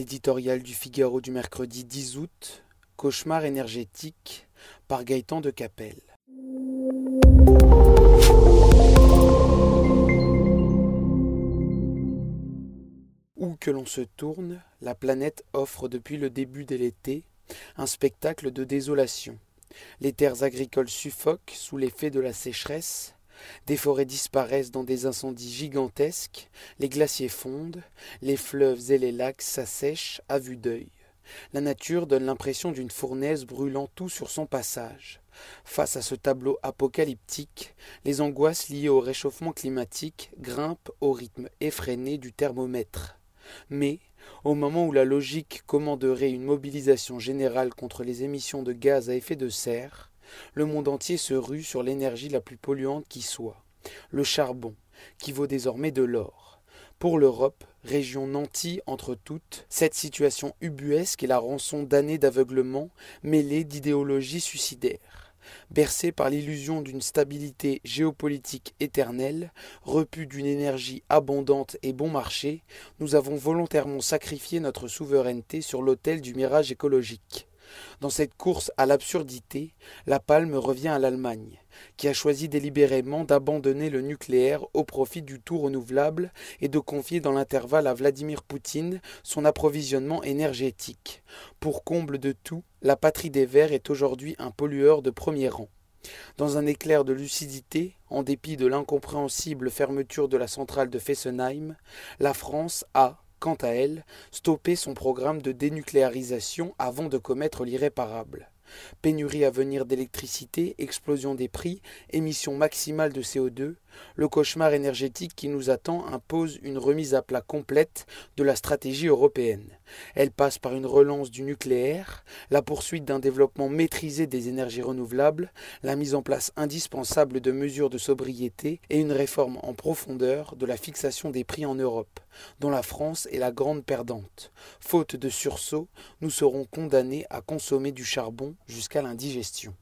L'éditorial du Figaro du mercredi 10 août, Cauchemar énergétique par Gaëtan de Capelle. Où que l'on se tourne, la planète offre depuis le début de l'été un spectacle de désolation. Les terres agricoles suffoquent sous l'effet de la sécheresse, des forêts disparaissent dans des incendies gigantesques, les glaciers fondent, les fleuves et les lacs s'assèchent à vue d'œil. La nature donne l'impression d'une fournaise brûlant tout sur son passage. Face à ce tableau apocalyptique, les angoisses liées au réchauffement climatique grimpent au rythme effréné du thermomètre. Mais, au moment où la logique commanderait une mobilisation générale contre les émissions de gaz à effet de serre, le monde entier se rue sur l'énergie la plus polluante qui soit, le charbon, qui vaut désormais de l'or. Pour l'Europe, région nantie entre toutes, cette situation ubuesque est la rançon d'années d'aveuglement mêlée d'idéologies suicidaires. Bercés par l'illusion d'une stabilité géopolitique éternelle, repus d'une énergie abondante et bon marché, nous avons volontairement sacrifié notre souveraineté sur l'autel du mirage écologique. Dans cette course à l'absurdité, la palme revient à l'Allemagne, qui a choisi délibérément d'abandonner le nucléaire au profit du tout renouvelable et de confier dans l'intervalle à Vladimir Poutine son approvisionnement énergétique. Pour comble de tout, la patrie des Verts est aujourd'hui un pollueur de premier rang. Dans un éclair de lucidité, en dépit de l'incompréhensible fermeture de la centrale de Fessenheim, la France a, quant à elle, stopper son programme de dénucléarisation avant de commettre l'irréparable. Pénurie à venir d'électricité, explosion des prix, émission maximale de CO2, le cauchemar énergétique qui nous attend impose une remise à plat complète de la stratégie européenne. Elle passe par une relance du nucléaire, la poursuite d'un développement maîtrisé des énergies renouvelables, la mise en place indispensable de mesures de sobriété et une réforme en profondeur de la fixation des prix en Europe, dont la France est la grande perdante. Faute de sursaut, nous serons condamnés à consommer du charbon jusqu'à l'indigestion.